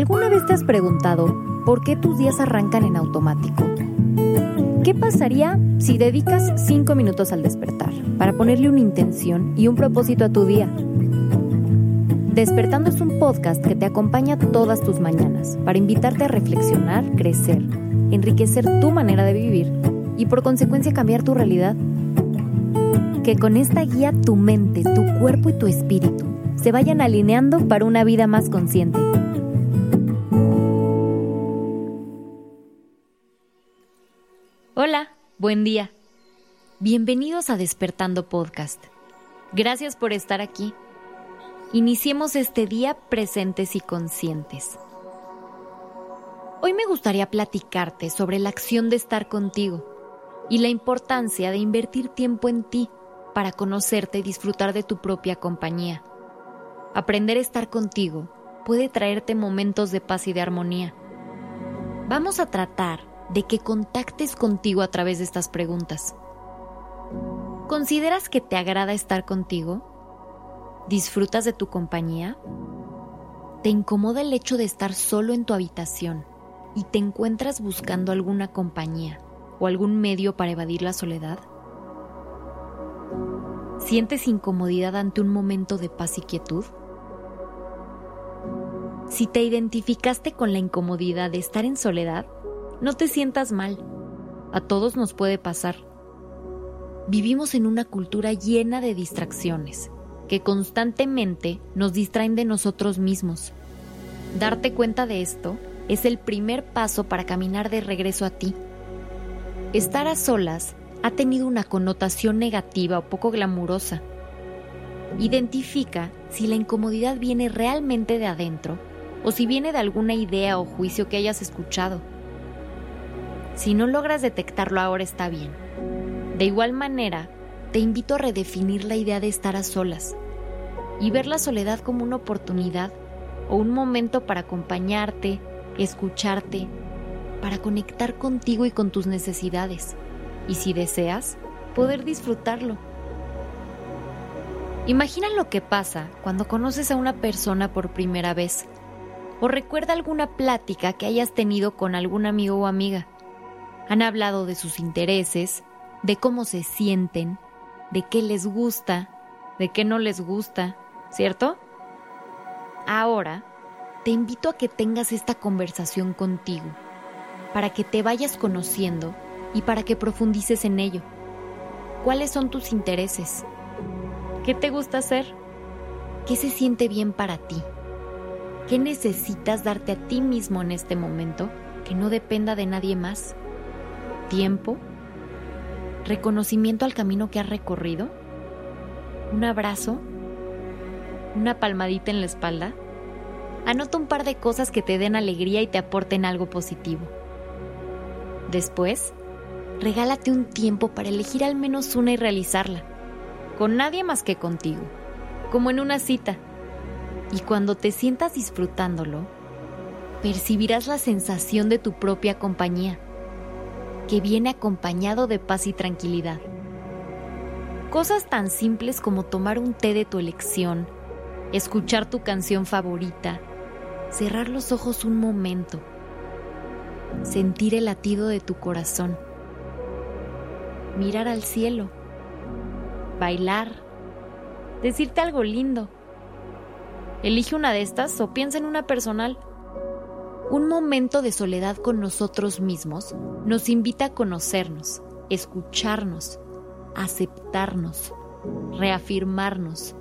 ¿Alguna vez te has preguntado por qué tus días arrancan en automático? ¿Qué pasaría si dedicas 5 minutos al despertar para ponerle una intención y un propósito a tu día? Despertando es un podcast que te acompaña todas tus mañanas para invitarte a reflexionar, crecer, enriquecer tu manera de vivir y por consecuencia cambiar tu realidad. Que con esta guía tu mente, tu cuerpo y tu espíritu se vayan alineando para una vida más consciente. Buen día. Bienvenidos a Despertando Podcast. Gracias por estar aquí. Iniciemos este día presentes y conscientes. Hoy me gustaría platicarte sobre la acción de estar contigo y la importancia de invertir tiempo en ti para conocerte y disfrutar de tu propia compañía. Aprender a estar contigo puede traerte momentos de paz y de armonía. Vamos a tratar de que contactes contigo a través de estas preguntas. ¿Consideras que te agrada estar contigo? ¿Disfrutas de tu compañía? ¿Te incomoda el hecho de estar solo en tu habitación y te encuentras buscando alguna compañía o algún medio para evadir la soledad? ¿Sientes incomodidad ante un momento de paz y quietud? Si te identificaste con la incomodidad de estar en soledad, no te sientas mal. A todos nos puede pasar. Vivimos en una cultura llena de distracciones que constantemente nos distraen de nosotros mismos. Darte cuenta de esto es el primer paso para caminar de regreso a ti. Estar a solas ha tenido una connotación negativa o poco glamurosa. Identifica si la incomodidad viene realmente de adentro o si viene de alguna idea o juicio que hayas escuchado. Si no logras detectarlo ahora está bien. De igual manera, te invito a redefinir la idea de estar a solas y ver la soledad como una oportunidad o un momento para acompañarte, escucharte, para conectar contigo y con tus necesidades, y si deseas, poder disfrutarlo. Imagina lo que pasa cuando conoces a una persona por primera vez, o recuerda alguna plática que hayas tenido con algún amigo o amiga. Han hablado de sus intereses, de cómo se sienten, de qué les gusta, de qué no les gusta, ¿cierto? Ahora, te invito a que tengas esta conversación contigo, para que te vayas conociendo y para que profundices en ello. ¿Cuáles son tus intereses? ¿Qué te gusta hacer? ¿Qué se siente bien para ti? ¿Qué necesitas darte a ti mismo en este momento que no dependa de nadie más? ¿Tiempo? ¿Reconocimiento al camino que has recorrido? ¿Un abrazo? ¿Una palmadita en la espalda? Anota un par de cosas que te den alegría y te aporten algo positivo. Después, regálate un tiempo para elegir al menos una y realizarla, con nadie más que contigo, como en una cita. Y cuando te sientas disfrutándolo, percibirás la sensación de tu propia compañía, que viene acompañado de paz y tranquilidad. Cosas tan simples como tomar un té de tu elección, escuchar tu canción favorita, cerrar los ojos un momento, sentir el latido de tu corazón, mirar al cielo, bailar, decirte algo lindo. Elige una de estas o piensa en una personal. Un momento de soledad con nosotros mismos nos invita a conocernos, escucharnos, aceptarnos, reafirmarnos,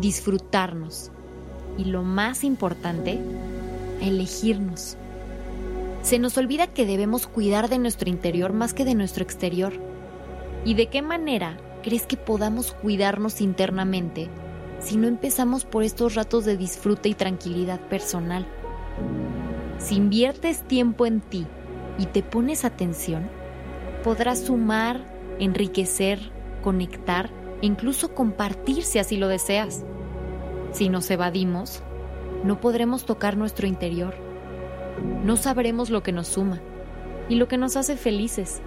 disfrutarnos y lo más importante, elegirnos. Se nos olvida que debemos cuidar de nuestro interior más que de nuestro exterior. ¿Y de qué manera crees que podamos cuidarnos internamente si no empezamos por estos ratos de disfrute y tranquilidad personal? Si inviertes tiempo en ti y te pones atención, podrás sumar, enriquecer, conectar e incluso compartir si así lo deseas. Si nos evadimos, no podremos tocar nuestro interior. No sabremos lo que nos suma y lo que nos hace felices.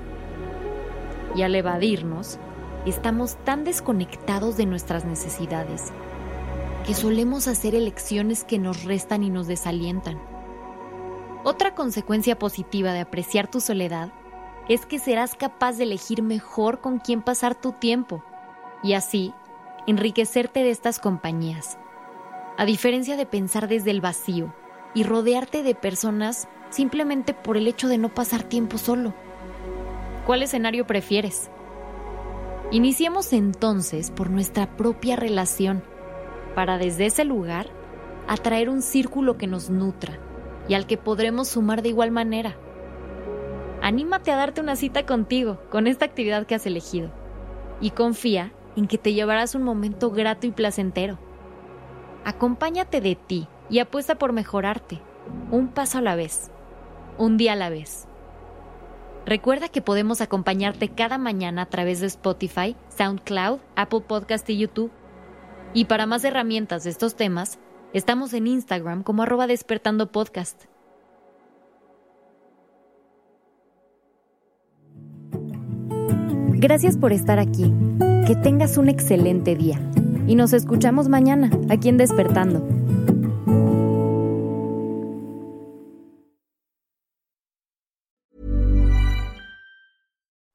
Y al evadirnos, estamos tan desconectados de nuestras necesidades que solemos hacer elecciones que nos restan y nos desalientan. Otra consecuencia positiva de apreciar tu soledad es que serás capaz de elegir mejor con quién pasar tu tiempo y así enriquecerte de estas compañías. A diferencia de pensar desde el vacío y rodearte de personas simplemente por el hecho de no pasar tiempo solo. ¿Cuál escenario prefieres? Iniciemos entonces por nuestra propia relación, para desde ese lugar atraer un círculo que nos nutra y al que podremos sumar de igual manera. Anímate a darte una cita contigo con esta actividad que has elegido y confía en que te llevarás un momento grato y placentero. Acompáñate de ti y apuesta por mejorarte, un paso a la vez, un día a la vez. Recuerda que podemos acompañarte cada mañana a través de Spotify, SoundCloud, Apple Podcast y YouTube. Y para más herramientas de estos temas, estamos en Instagram como arroba despertando podcast. Gracias por estar aquí. Que tengas un excelente día. Y nos escuchamos mañana, aquí en Despertando.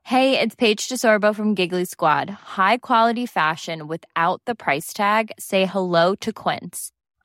Hey, it's Paige DeSorbo from Giggly Squad. High quality fashion without the price tag. Say hello to Quince.